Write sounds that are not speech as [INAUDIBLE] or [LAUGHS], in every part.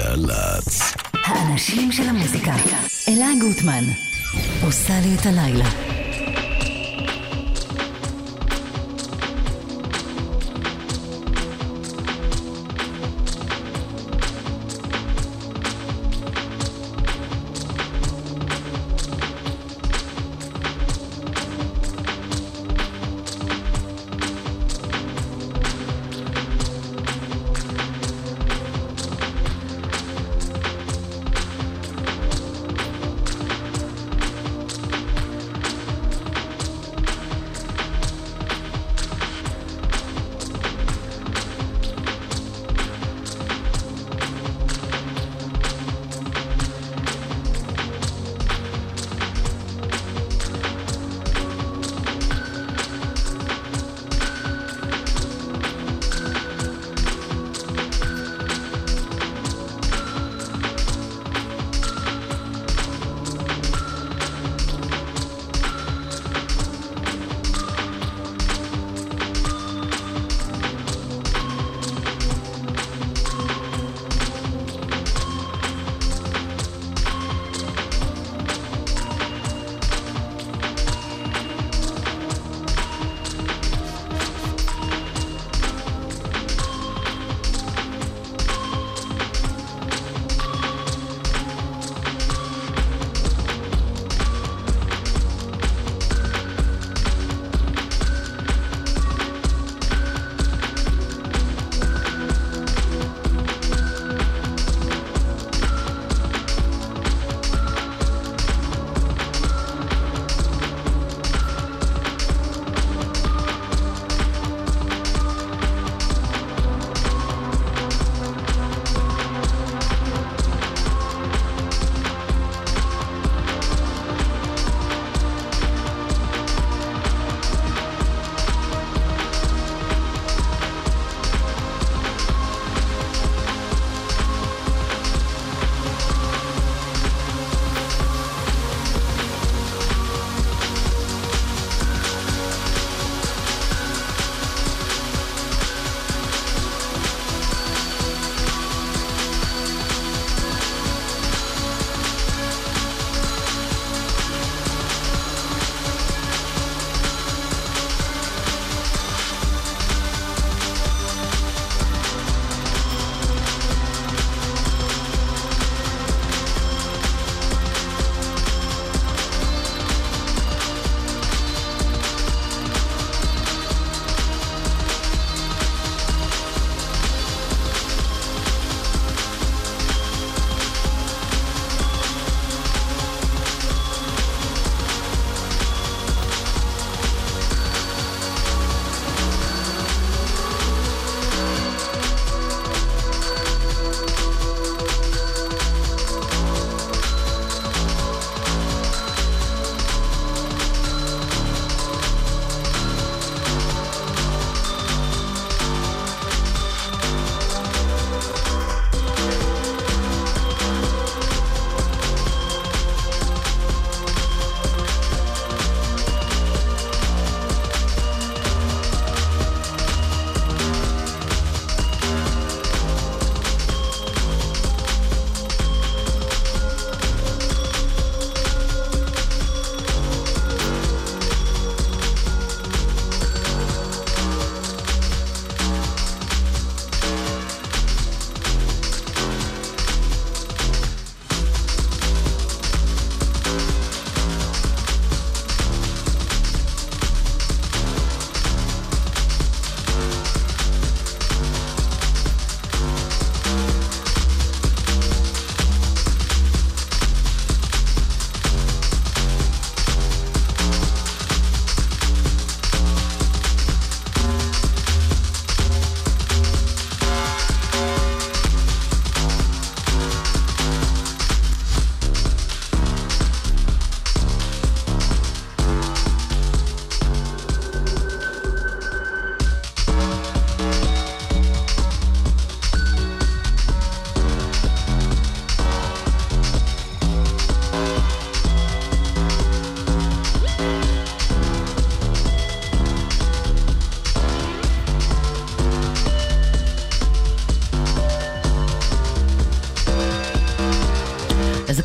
גל"צ. האנשים של המוזיקה. אלה גוטמן. עושה לי את הלילה.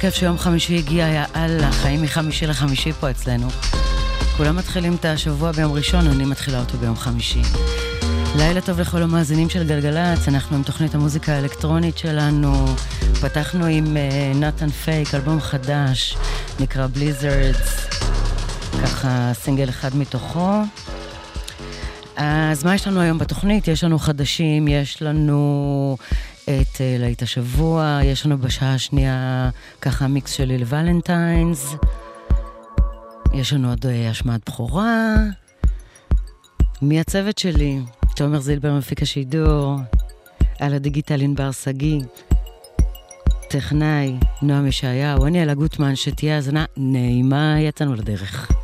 כיף שיום חמישי הגיע, יא אללה, חיים מחמישי לחמישי פה אצלנו. כולם מתחילים את השבוע ביום ראשון, אני מתחילה אותו ביום חמישי. לילה טוב לכל המאזינים של גלגלצ, אנחנו עם תוכנית המוזיקה האלקטרונית שלנו. פתחנו עם נתן uh, פייק, אלבום חדש, נקרא בליזרדס, ככה סינגל אחד מתוכו. אז מה יש לנו היום בתוכנית? יש לנו חדשים, יש לנו את uh, להיט השבוע, יש לנו בשעה השנייה ככה מיקס שלי לוולנטיינס, יש לנו עוד uh, השמעת בכורה. מי הצוות שלי? תומר זילבר מפיק השידור, על הדיגיטל ענבר שגיא, טכנאי, נועם ישעיהו, אני אלה גוטמן, שתהיה האזנה נעימה, יצאנו לדרך.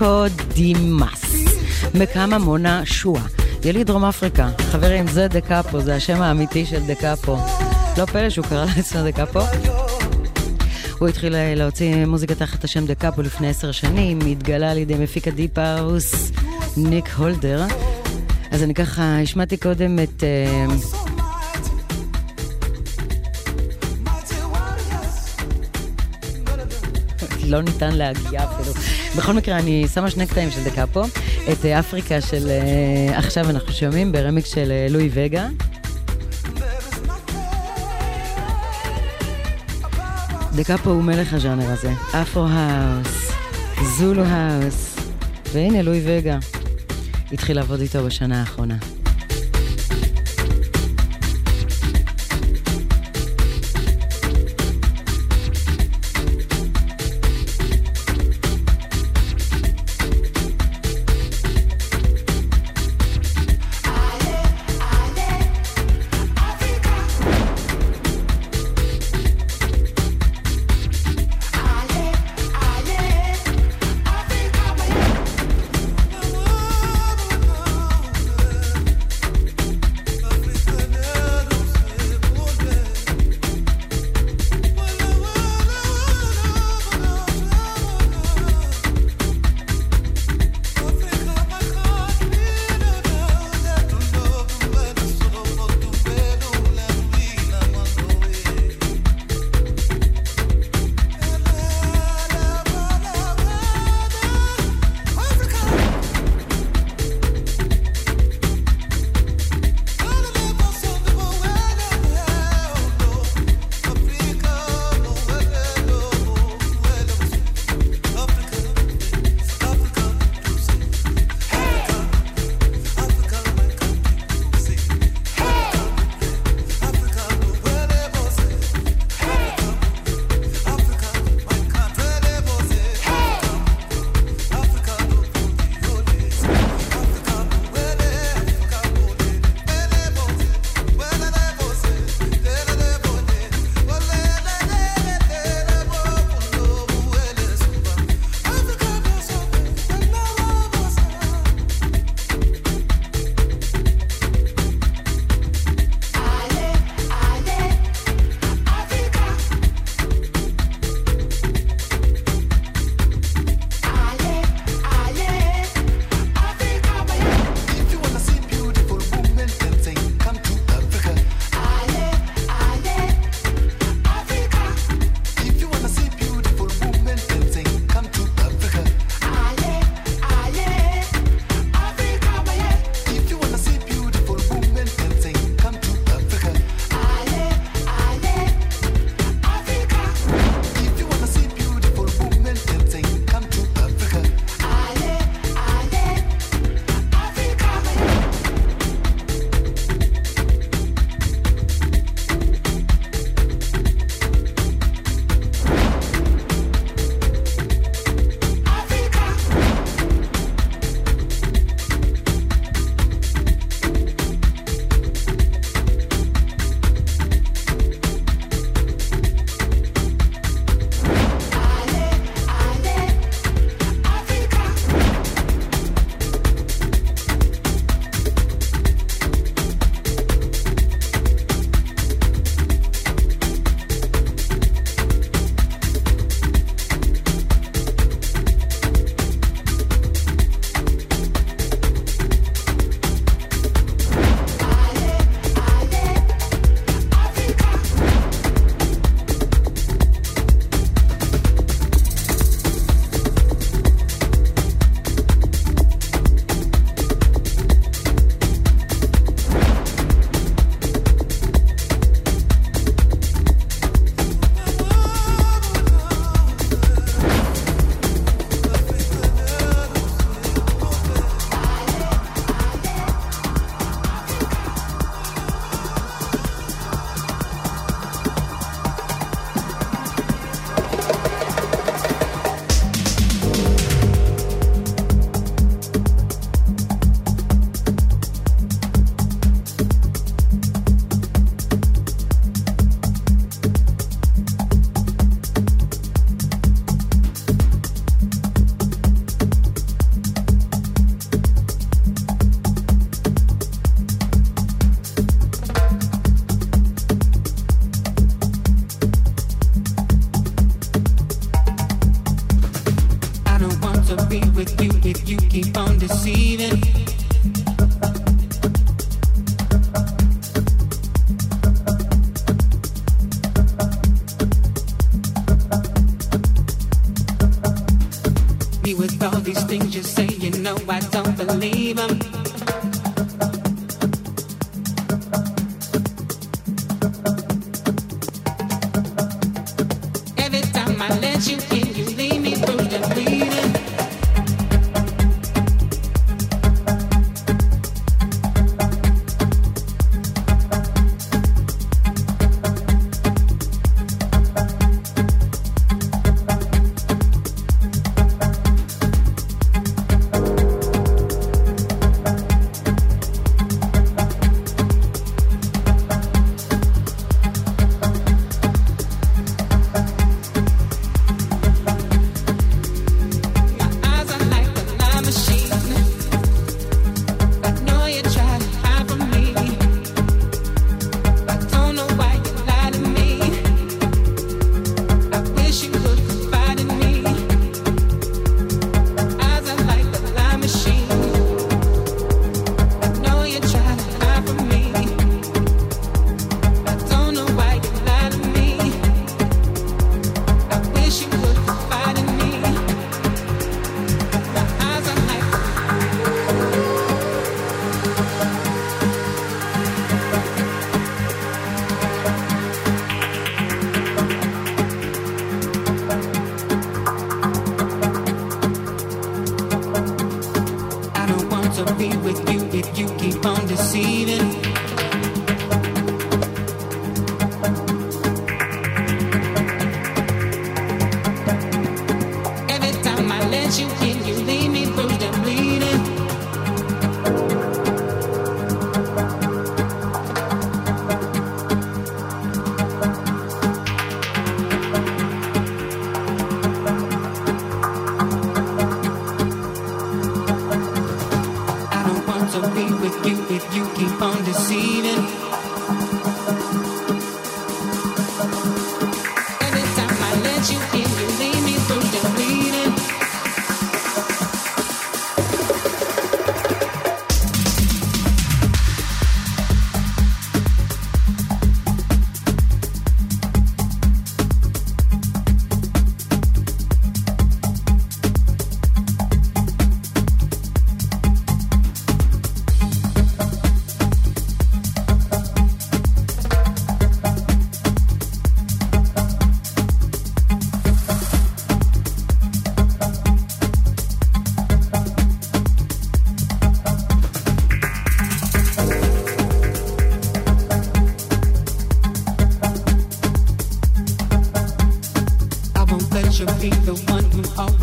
ניקודימאס, מקאמה מוגשואה. יליד דרום אפריקה. חברים, זה Da Capo, זה השם האמיתי של Da Capo. לא פלא שהוא קרא לעצמו Da Capo. הוא התחיל להוציא מוזיקה תחת השם Da Capo לפני עשר שנים, התגלה על ידי מפיק ה deep house ניק הולדר. אז אני ככה השמעתי קודם את... אה, לא ניתן להגיע אפילו. בכל מקרה, אני שמה שני קטעים של דקה פה. את אה, אפריקה של אה, עכשיו אנחנו שומעים ברמיקס של אה, לואי וגה. דקה פה הוא מלך הז'אנר הזה. אפרו-האוס, זולו-האוס, והנה לואי וגה. התחיל לעבוד איתו בשנה האחרונה.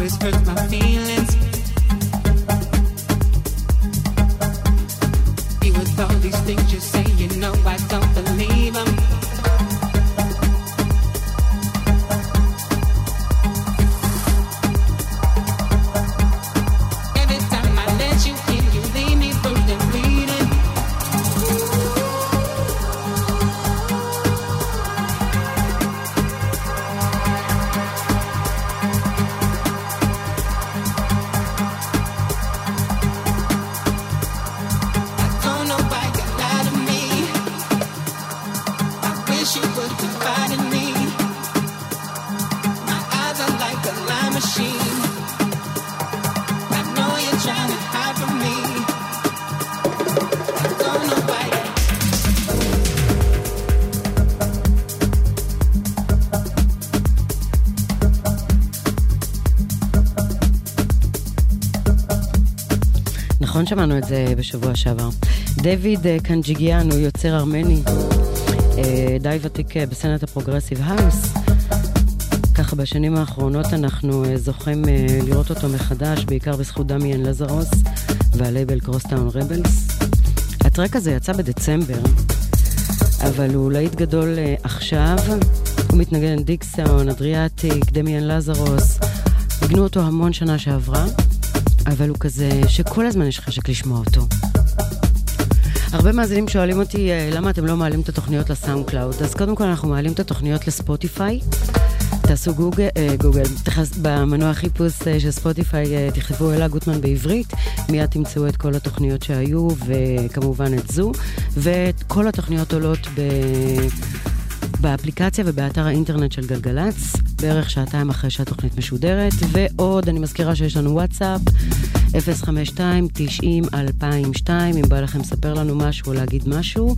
this could my. נכון שמענו את זה בשבוע שעבר. דויד אה, קנג'יגיאן הוא יוצר ארמני, די ותיק אה, בסצנת ה progressive house. ככה בשנים האחרונות אנחנו זוכים לראות אותו מחדש, בעיקר בזכות דמיאן לזרוס והלייבל Crosstown Rebels. ה track הזה יצא בדצמבר, אבל הוא להיט גדול עכשיו. הוא מתנגן דיקסאון, Adriatique, דמיאן לזרוס. הגנו אותו המון שנה שעברה. אבל הוא כזה שכל הזמן יש חשק לשמוע אותו. הרבה מאזינים שואלים אותי אה, למה אתם לא מעלים את התוכניות ל SoundCloud. אז קודם כל אנחנו מעלים את התוכניות ל Spotify. תעשו גוגל, אה, גוגל, תחס, במנוע חיפוש אה, של Spotify תכתבו אלה גוטמן בעברית, מיד תמצאו את כל התוכניות שהיו, וכמובן את זו, וכל התוכניות עולות ב... באפליקציה ובאתר האינטרנט של גלגלצ, בערך שעתיים אחרי שהתוכנית משודרת, ועוד, אני מזכירה שיש לנו וואטסאפ, 052-90-2002, אם בא לכם לספר לנו משהו או להגיד משהו.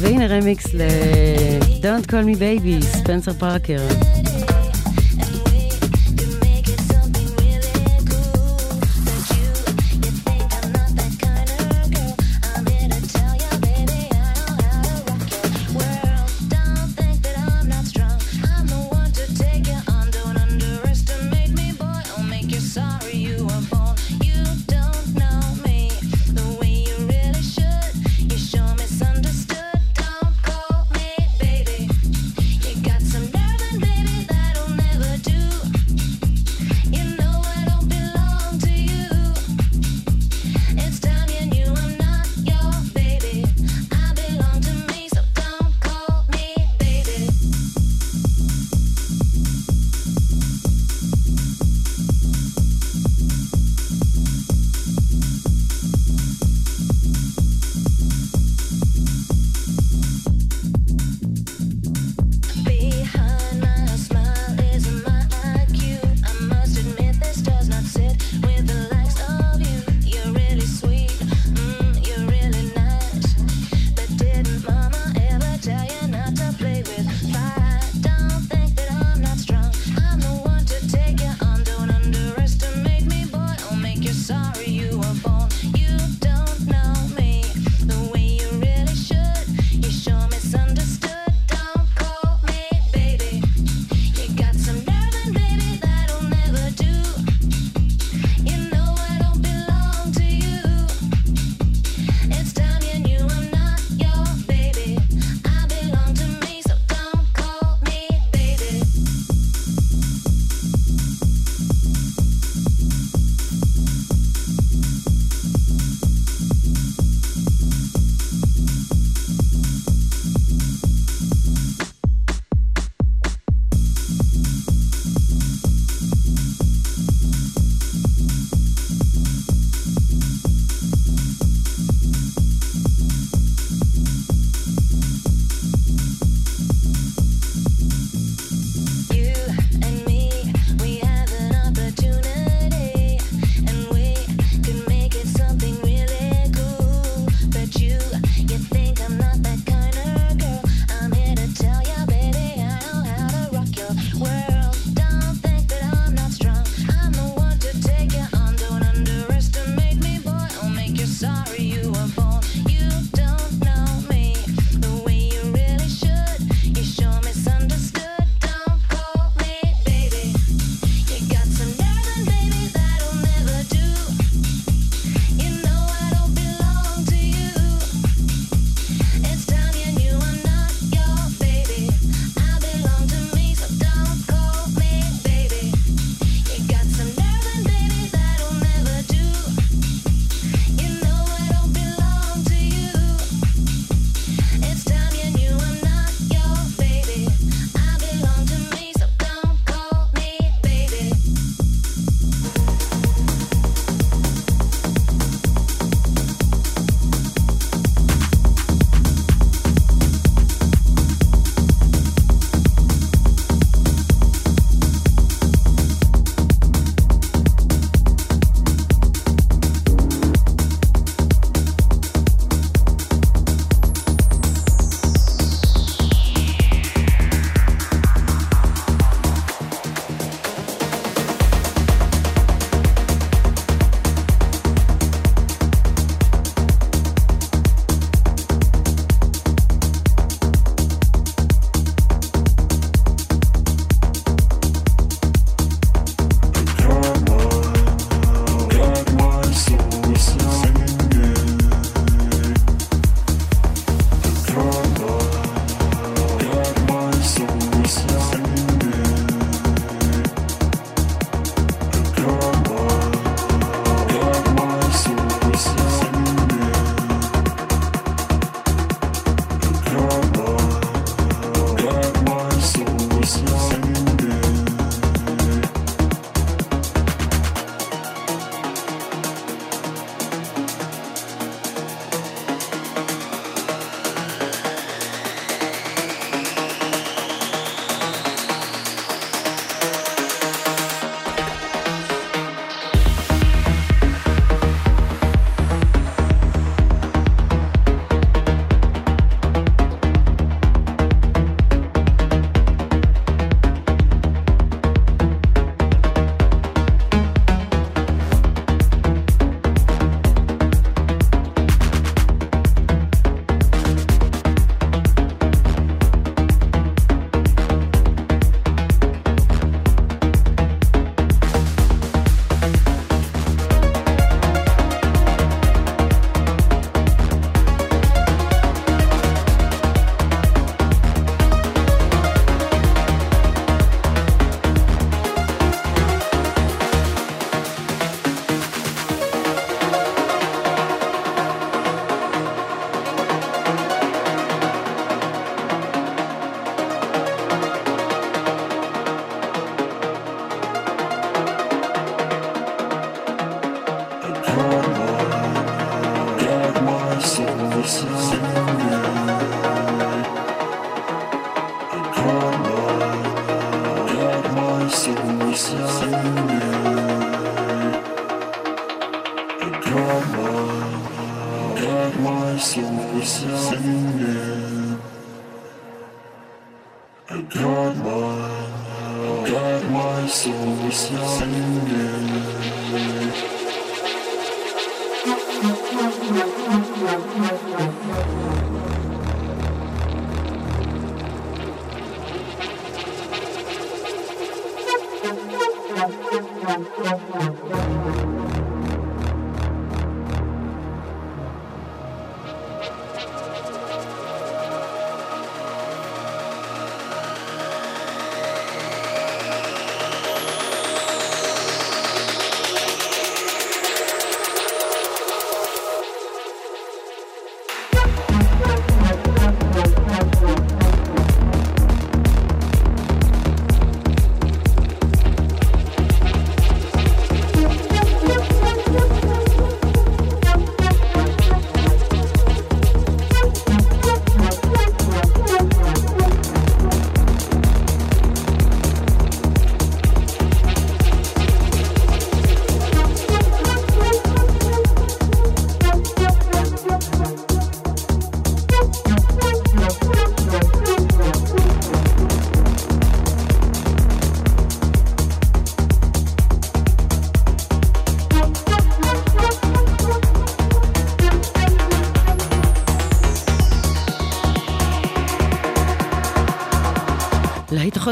והנה רמיקס ל-Don't call me baby, ספנסר פארקר.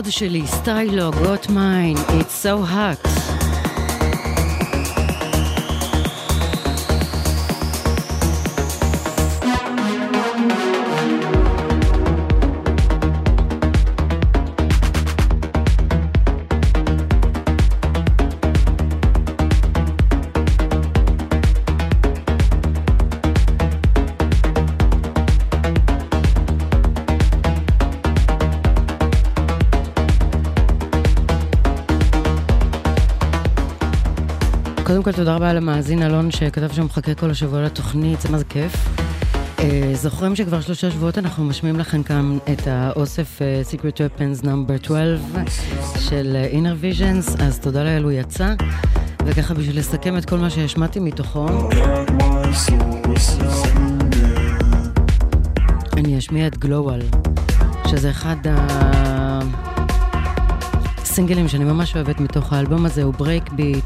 החודש שלי, סטיילו, got mine, it's so hot. קודם כל תודה רבה למאזין אלון שכתב שהוא מחכה כל השבוע לתוכנית, זה מה זה כיף. Uh, זוכרים שכבר שלושה שבועות אנחנו משמיעים לכם כאן את האוסף uh, Secret Weapons No. 12 של uh, Inner Visions, אז תודה לאל הוא יצא. וככה בשביל לסכם את כל מה שהשמעתי מתוכו, אני אשמיע את גלובל, שזה אחד הסינגלים שאני ממש אוהבת מתוך האלבום הזה, הוא ברייק ביט.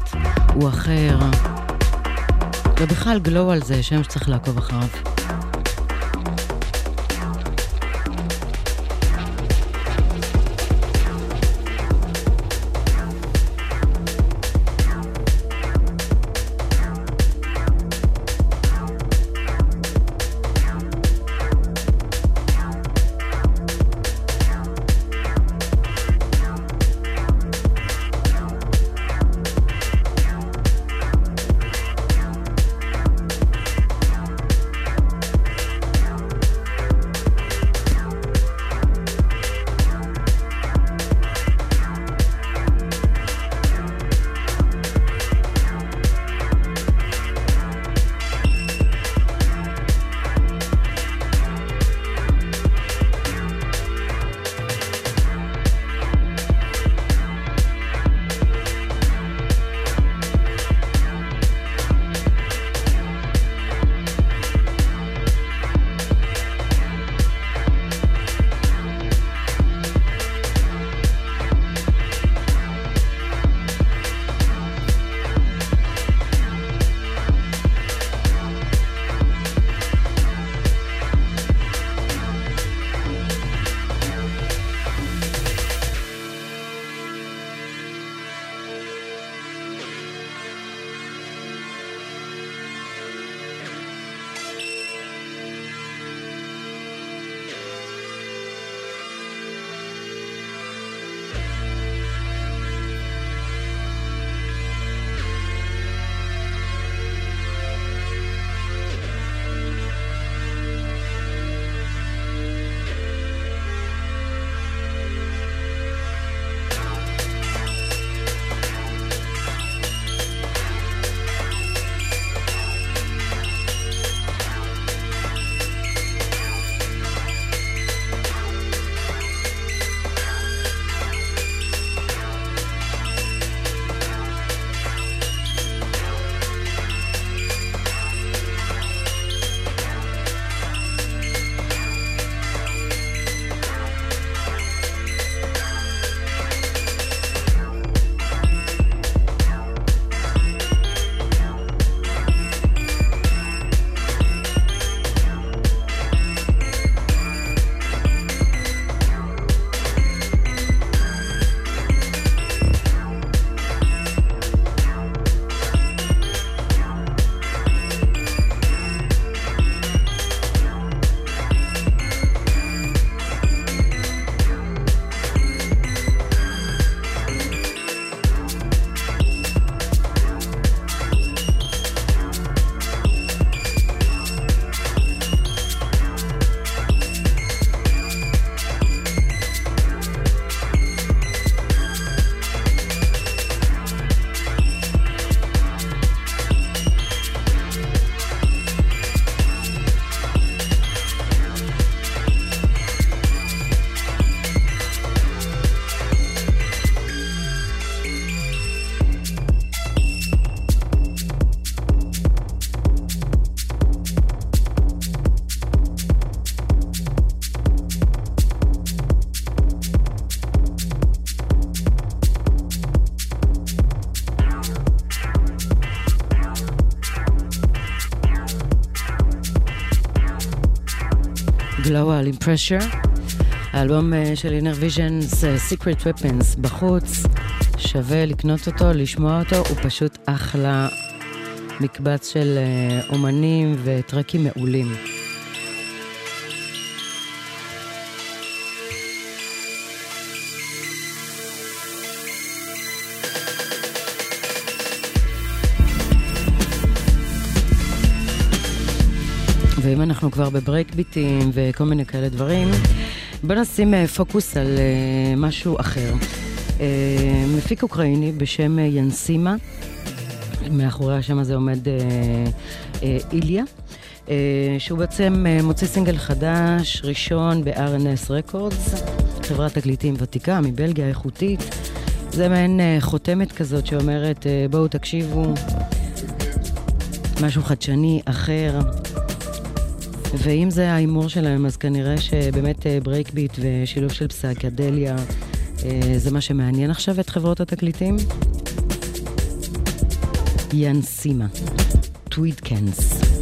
הוא אחר. ובכלל גלו על זה, שם שצריך לעקוב אחריו. עם פרשר. האלבום של אינר ויז'נס, Secret Weapons, בחוץ. שווה לקנות אותו, לשמוע אותו, הוא פשוט אחלה מקבץ של אומנים וטרקים מעולים. ואם אנחנו כבר בברייק ביטים וכל מיני כאלה דברים, בוא נשים אה, פוקוס על אה, משהו אחר. אה, מפיק אוקראיני בשם ינסימה, מאחורי השם הזה עומד איליה. שהוא בעצם מוציא סינגל חדש, ראשון ב-RNS Records, חברת תקליטים ותיקה מבלגיה איכותית. זה מעין חותמת כזאת שאומרת, בואו תקשיבו, משהו חדשני, אחר, ואם זה ההימור שלהם, אז כנראה שבאמת breakbeat אה, ושילוב של פסיכדליה אה, זה מה שמעניין עכשיו את חברות התקליטים. יאן סימה, טווידקנס.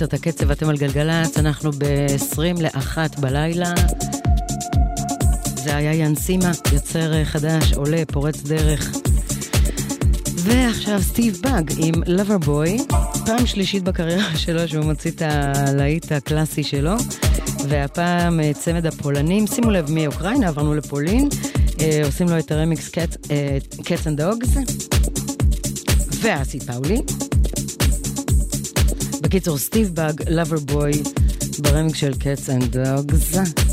קצת הקצב, אתם על גלגלצ, אנחנו ב-20 לאחת בלילה. זה היה יאן סימה, יוצר חדש, עולה, פורץ דרך. ועכשיו סטיב באג עם Loverboy, פעם שלישית בקריירה [LAUGHS] שלו שהוא מוציא את הלהיט הקלאסי שלו, והפעם אה, צמד הפולנים, שימו לב מאוקראינה, עברנו לפולין, אה, עושים לו את הרמיקס Catz 'n Dogz, ואסי פאולי. בקיצור, סטיב באג, Loverboy, ברמיקס של Catz 'n Dogz.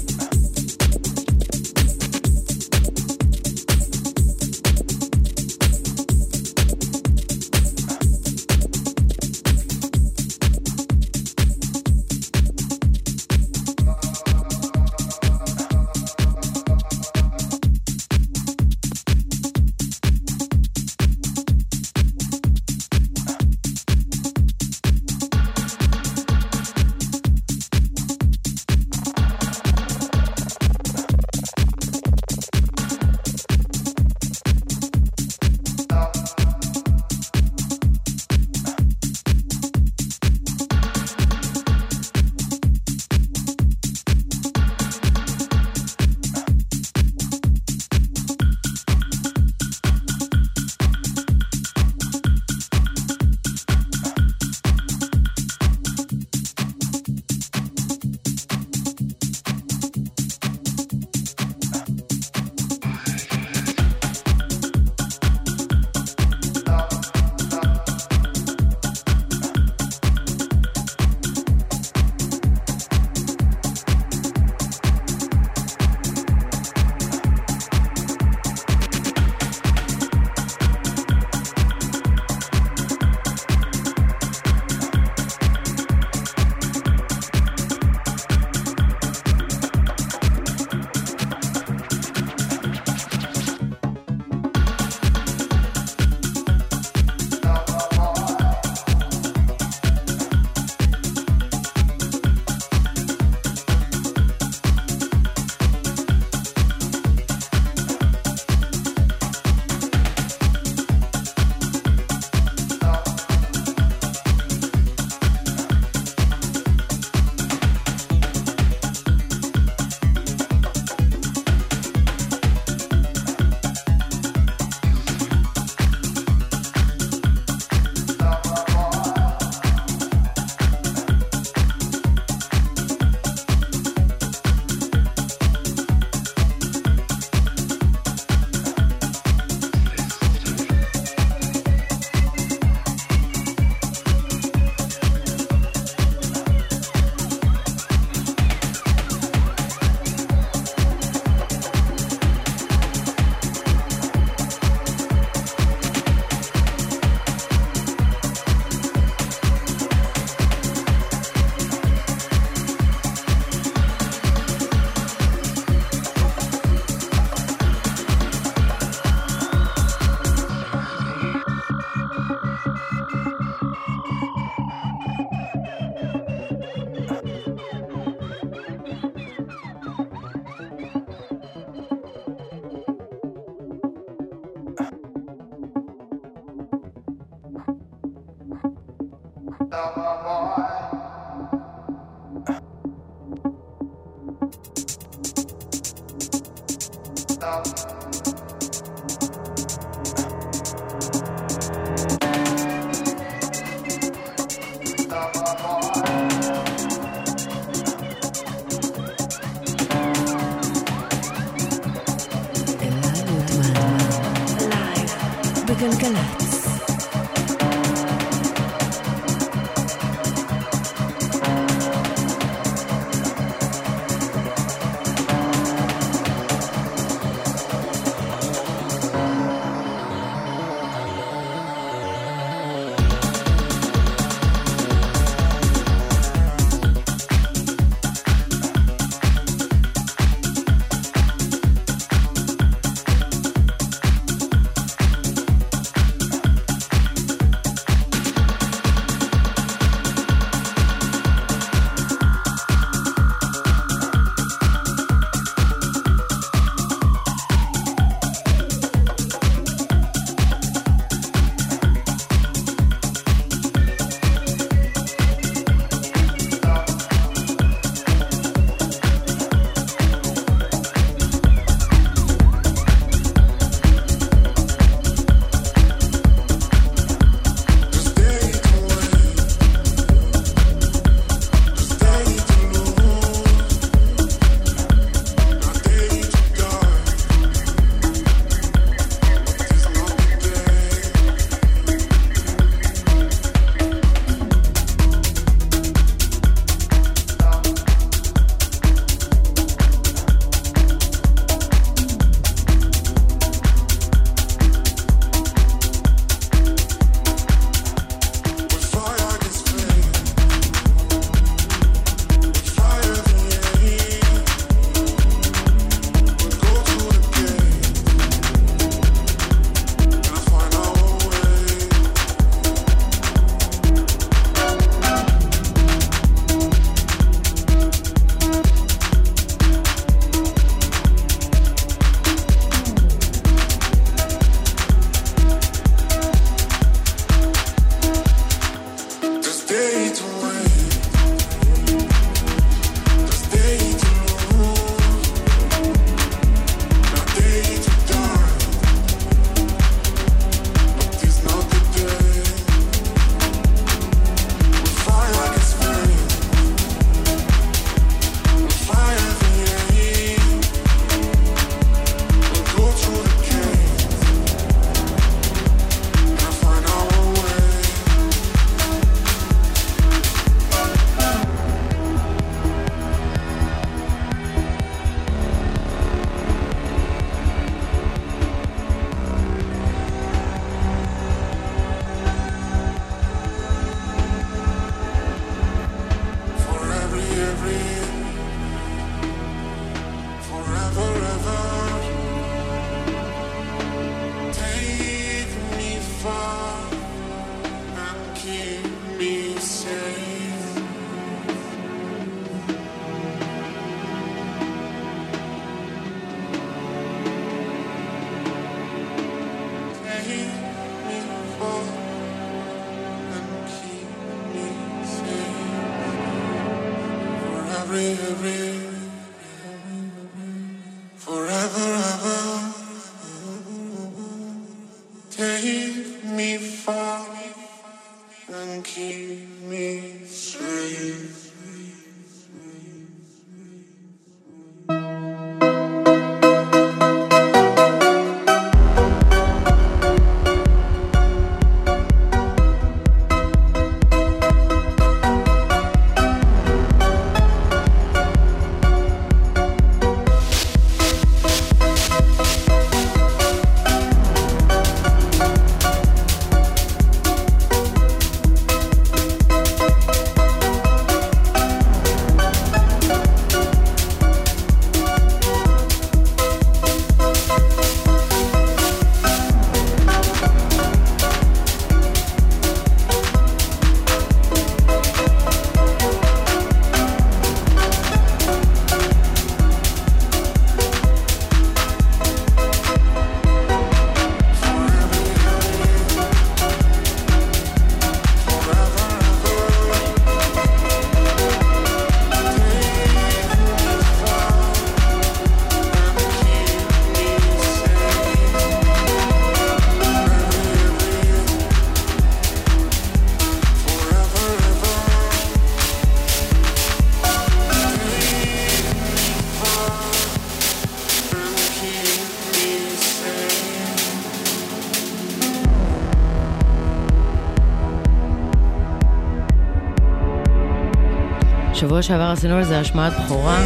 שבוע שעבר עשינו על זה השמעת בכורה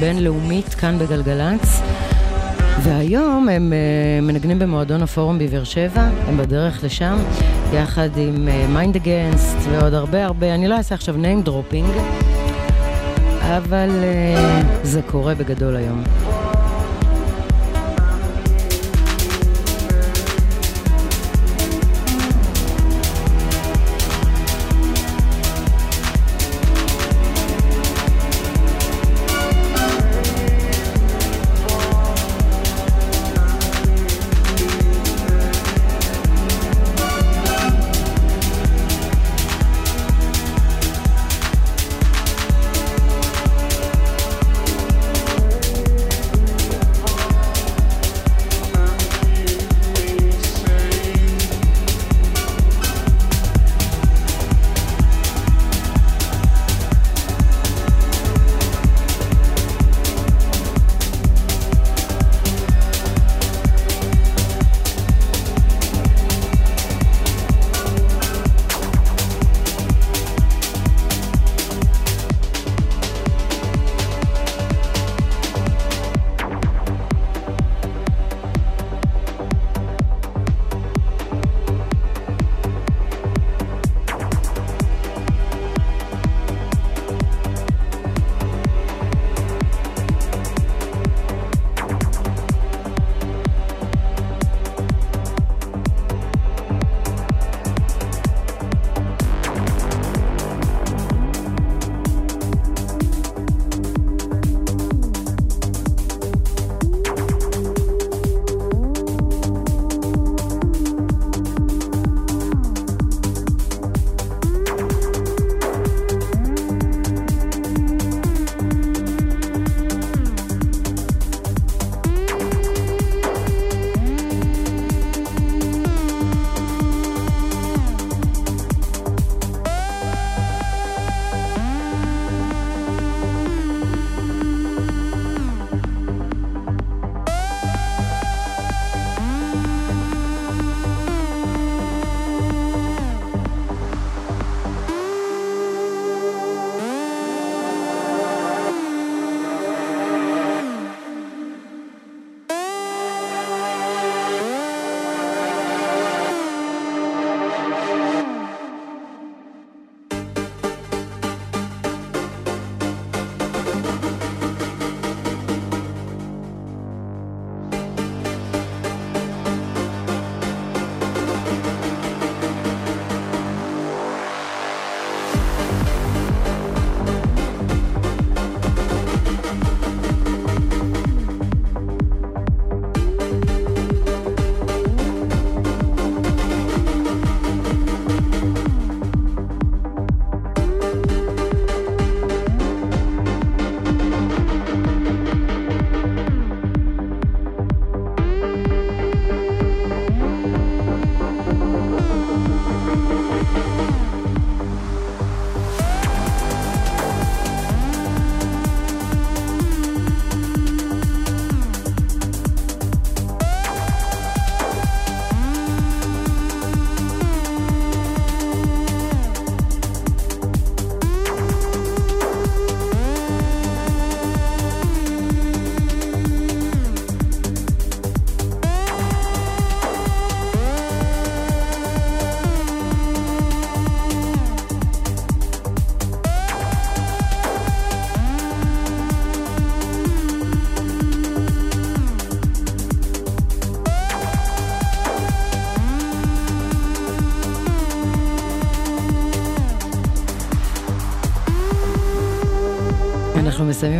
בינלאומית כאן בגלגלצ. והיום הם אה, מנגנים במועדון הפורום בבאר שבע, הם בדרך לשם, יחד עם Mind אה, Against ועוד הרבה הרבה, אני לא אעשה עכשיו name dropping, אבל אה, זה קורה בגדול היום.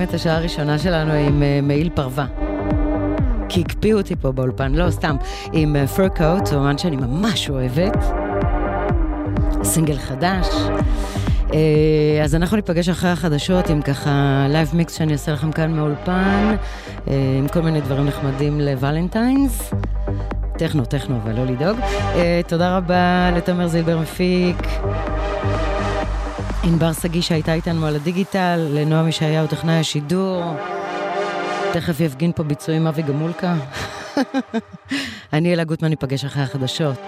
את השעה הראשונה שלנו עם אה, מעיל פרווה. כי הקפיאו אותי פה באולפן, לא סתם, עם פר uh, קוט, אומן שאני ממש אוהבת. סינגל חדש. אה, אז אנחנו ניפגש אחרי החדשות עם ככה live mix שאני אעשה לכם כאן מאולפן, אה, עם כל מיני דברים נחמדים ל Valentine's. טכנו, טכנו, אבל לא לדאוג. תודה רבה לתומר זילבר מפיק. ענבר שגיא שהייתה איתנו על הדיגיטל, לנועם ישעיהו טכנאי השידור. תכף יפגין פה ביצועים אבי גמולקה. [LAUGHS] אני אלה גוטמן, ניפגש אחרי החדשות.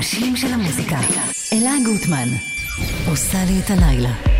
האנשים של המוזיקה. אלה גוטמן. עושה לי את הלילה.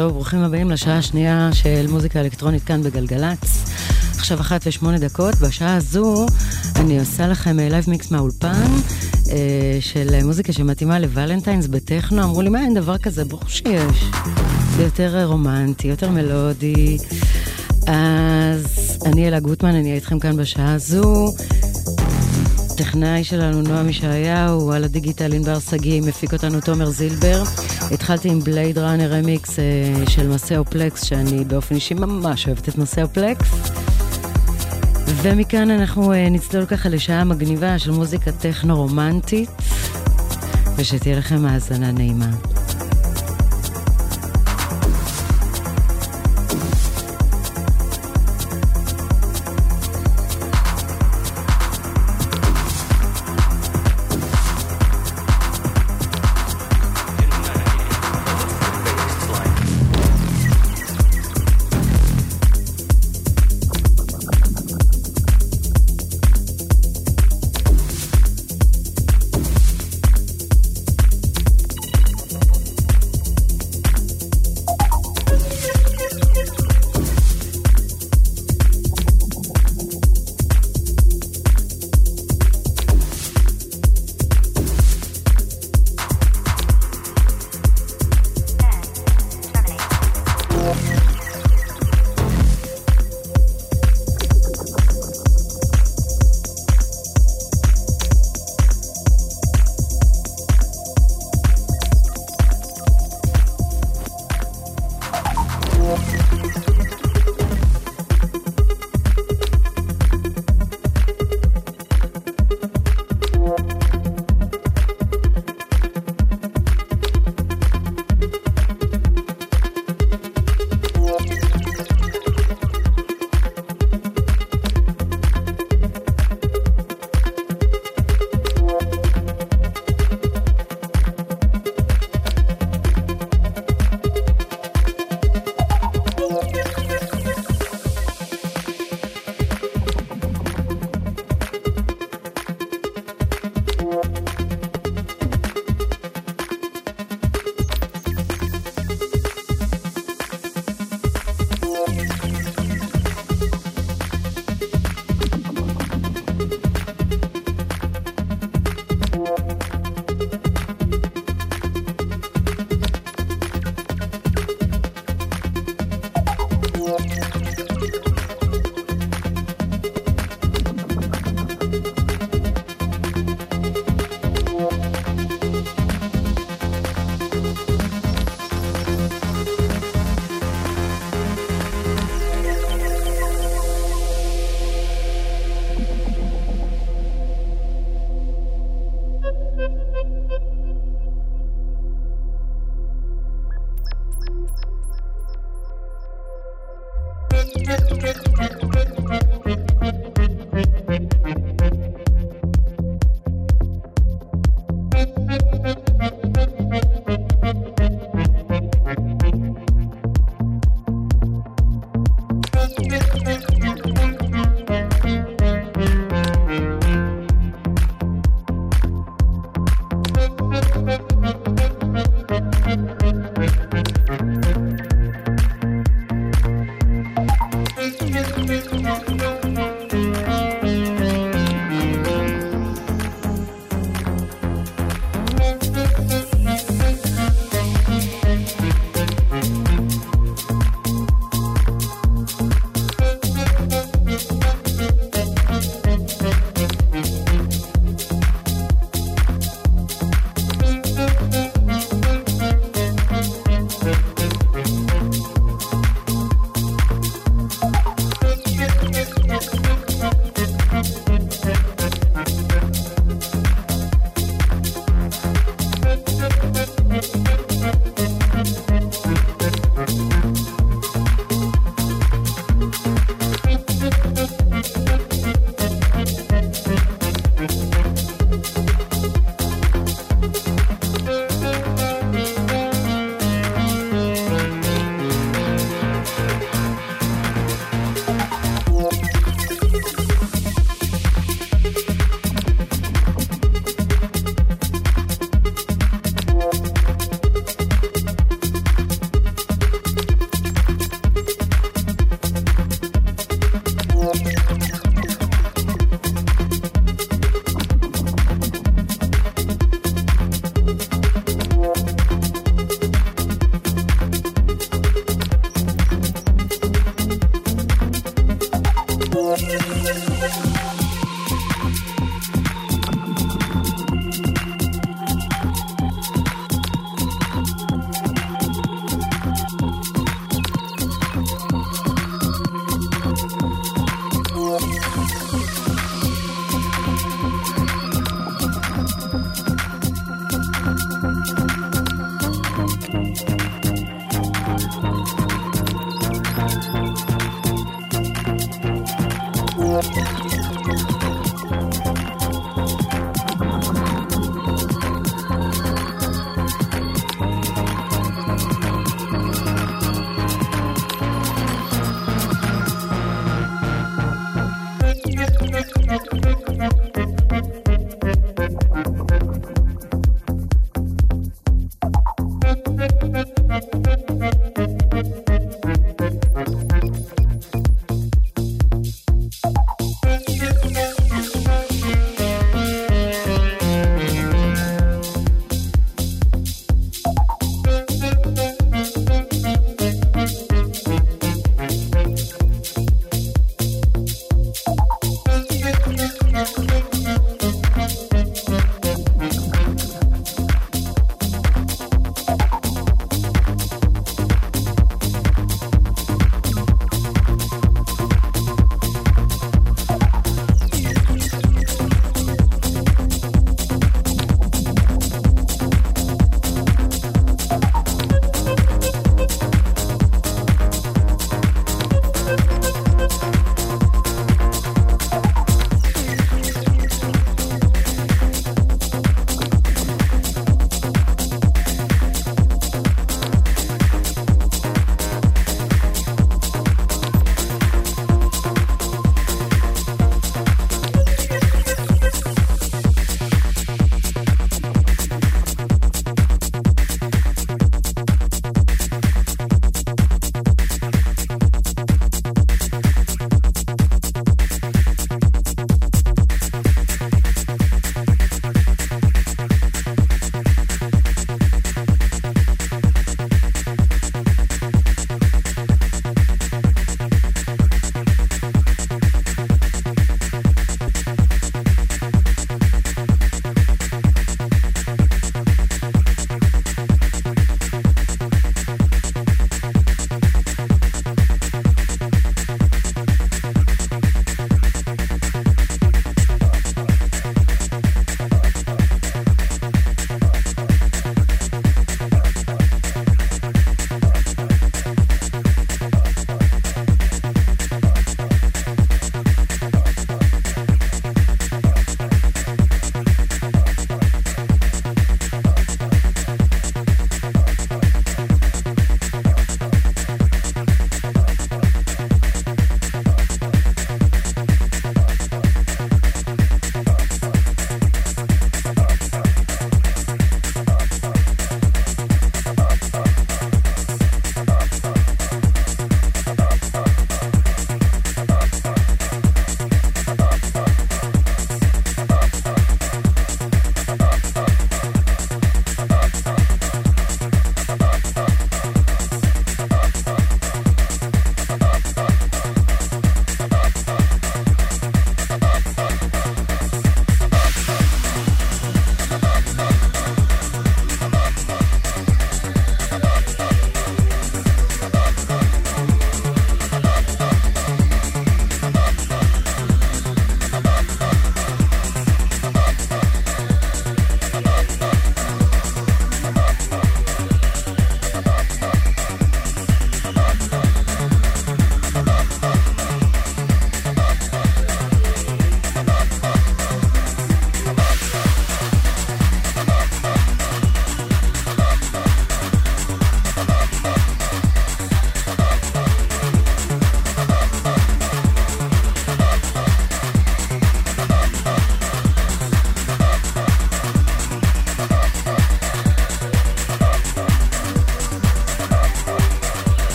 טוב, ברוכים הבאים לשעה השנייה של מוזיקה אלקטרונית כאן בגלגלצ. עכשיו אחת ושמונה דקות, בשעה הזו אני עושה לכם live mix מהאולפן אה, של מוזיקה שמתאימה ל Valentine's בטכנו. אמרו לי, מה, אין דבר כזה? ברור שיש. זה יותר רומנטי, יותר מלודי. אז אני אלה גוטמן, אני אהיה איתכם כאן בשעה הזו. הטכנאי שלנו נועם ישעיהו, על הדיגיטל ענבר שגיא, מפיק אותנו תומר זילבר. התחלתי עם בלייד ראנר רמיקס של מסאו פלקס, שאני באופן אישי ממש אוהבת את מסאו פלקס. ומכאן אנחנו אה, נצלול ככה לשעה מגניבה של מוזיקה טכנו רומנטית, ושתהיה לכם האזנה נעימה.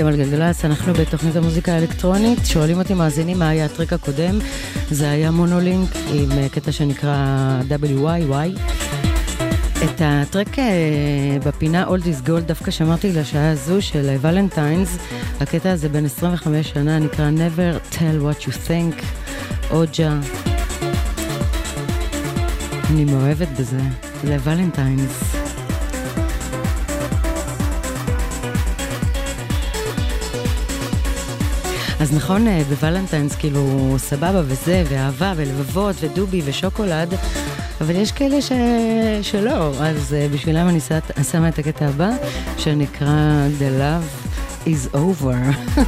אתם על גלגלצ, אנחנו בתוכנית המוזיקה האלקטרונית. שואלים אותי מאזינים מה היה הטריק הקודם. זה היה מונולינק עם אה, קטע שנקרא WYY. את הטרק אה, בפינה Old is Gold דווקא שמרתי לשעה הזו של ולנטיינס. הקטע הזה בן 25 שנה נקרא Never tell what you think, אוג'ה. אני מאוהבת בזה, לוולנטיינס. אז נכון, אה, בוולנטיינס כאילו סבבה וזה, ואהבה, ולבבות, ודובי, ושוקולד, אבל יש כאלה ש... שלא, אז אה, בשבילם אני שמה את הקטע הבא, שנקרא The Love is Over.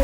[LAUGHS]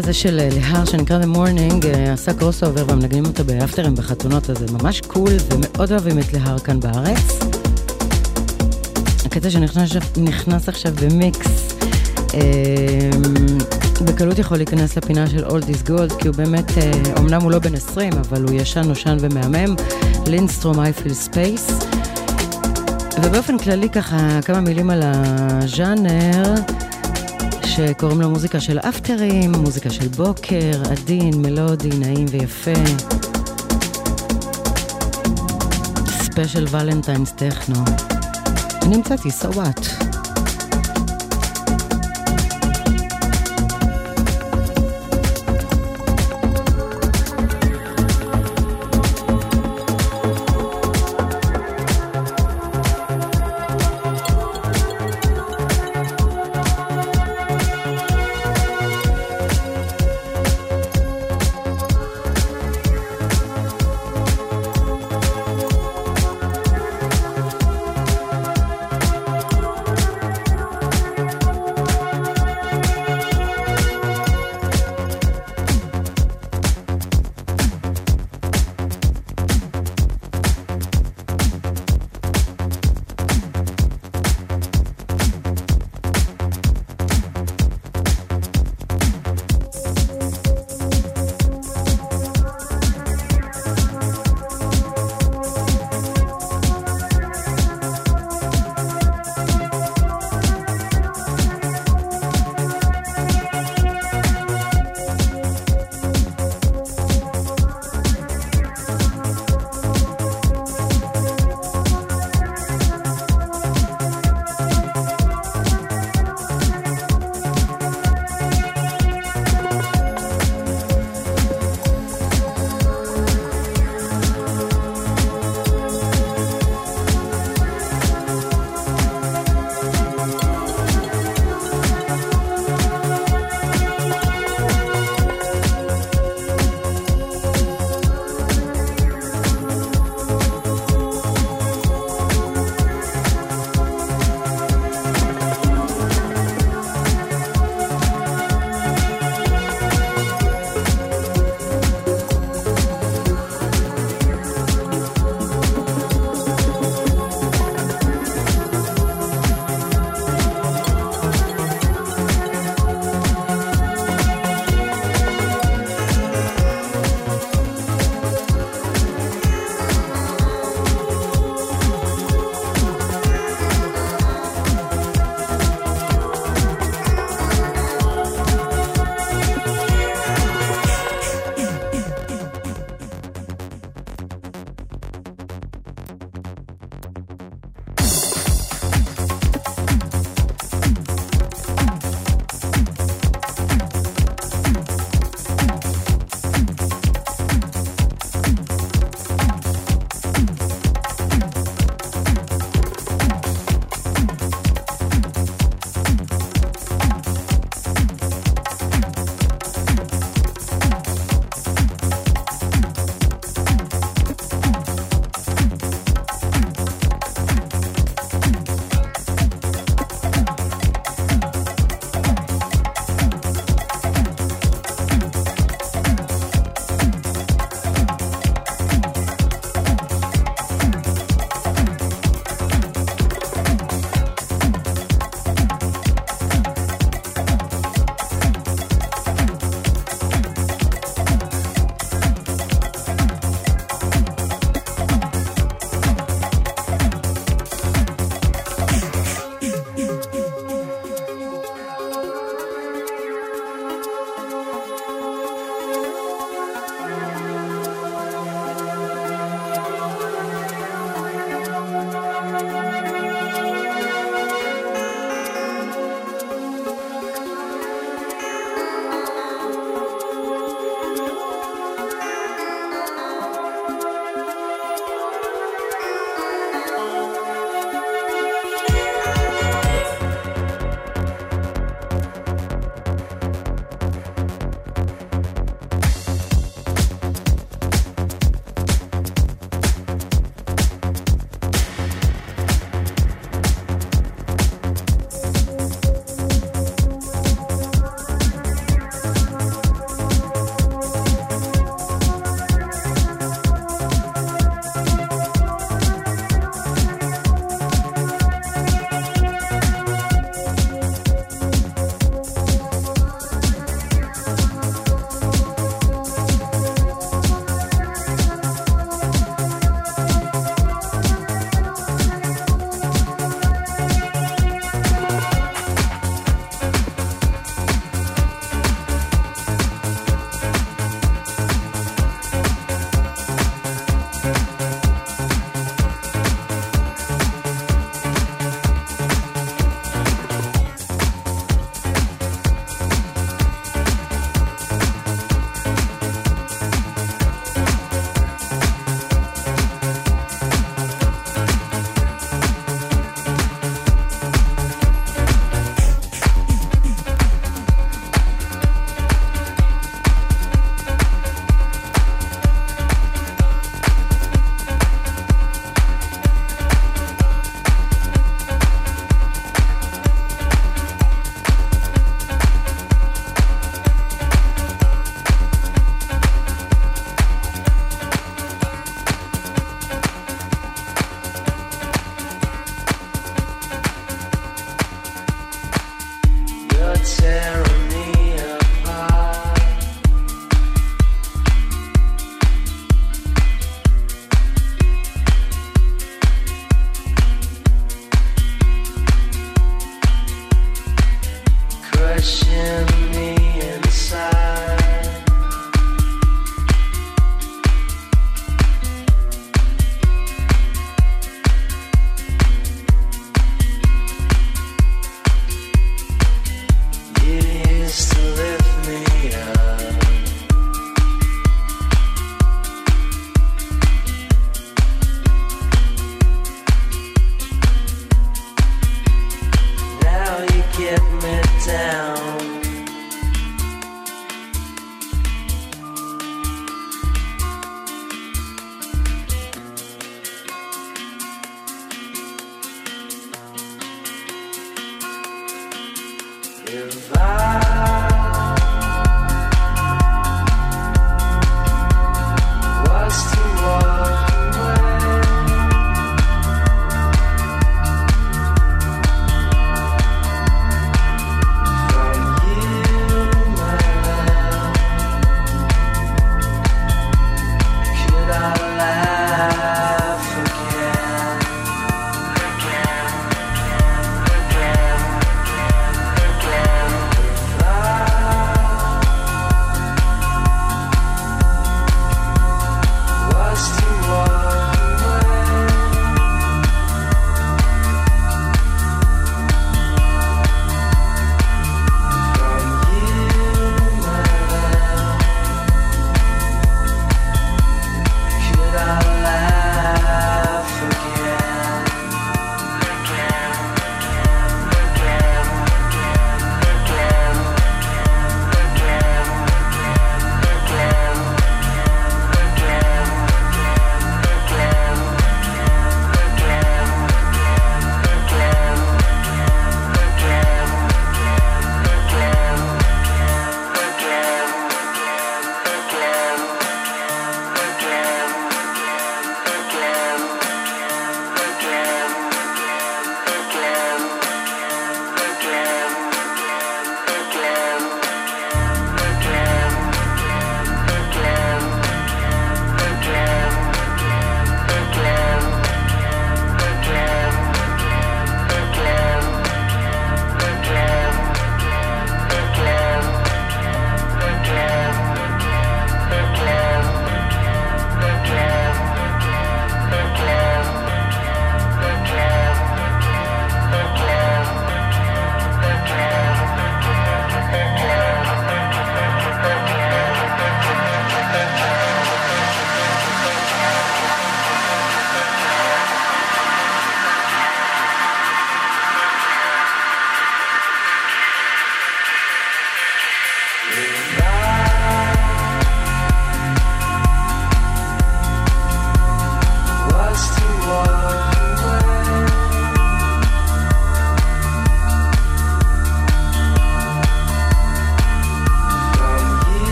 הזה של אה, להר שנקרא The Morning אה, עשה crossover ומנגנים אותו באפטרים בחתונות, אז זה ממש cool ומאוד אוהבים את להר כאן בארץ. הקטע שנכנס עכשיו במיקס, אה, בקלות יכול להיכנס לפינה של Old is Gold, כי הוא באמת, אמנם הוא לא בן 20, אבל הוא ישן, נושן ומהמם. לינסטרום feel space. ובאופן כללי ככה, כמה מילים על הז'אנר. שקוראים לו מוזיקה של אפטרים, מוזיקה של בוקר, עדין, מלודי, נעים ויפה. ספיישל ולנטיינס טכנו. אני המצאתי, so what?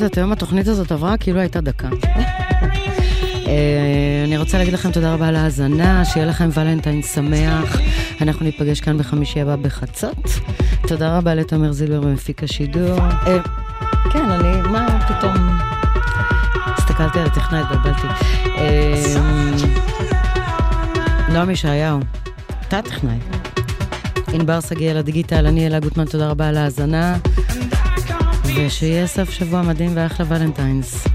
יודעת, היום התוכנית הזאת עברה כאילו הייתה דקה. אה, אני רוצה להגיד לכם תודה רבה על ההאזנה, שיהיה לכם ולנטיין שמח. אנחנו ניפגש כאן בחמישי הבא בחצות. תודה רבה לתומר זילבר במפיק השידור. אה, כן, אני, מה פתאום... הסתכלתי על הטכנאי, התבלבלתי. אה, נועם ישעיהו, אתה הטכנאי. ענבר שגיאל הדיגיטל, אני אלה גוטמן, תודה רבה על ההאזנה. ושיהיה סוף שבוע מדהים ואחלה ולנטיינס.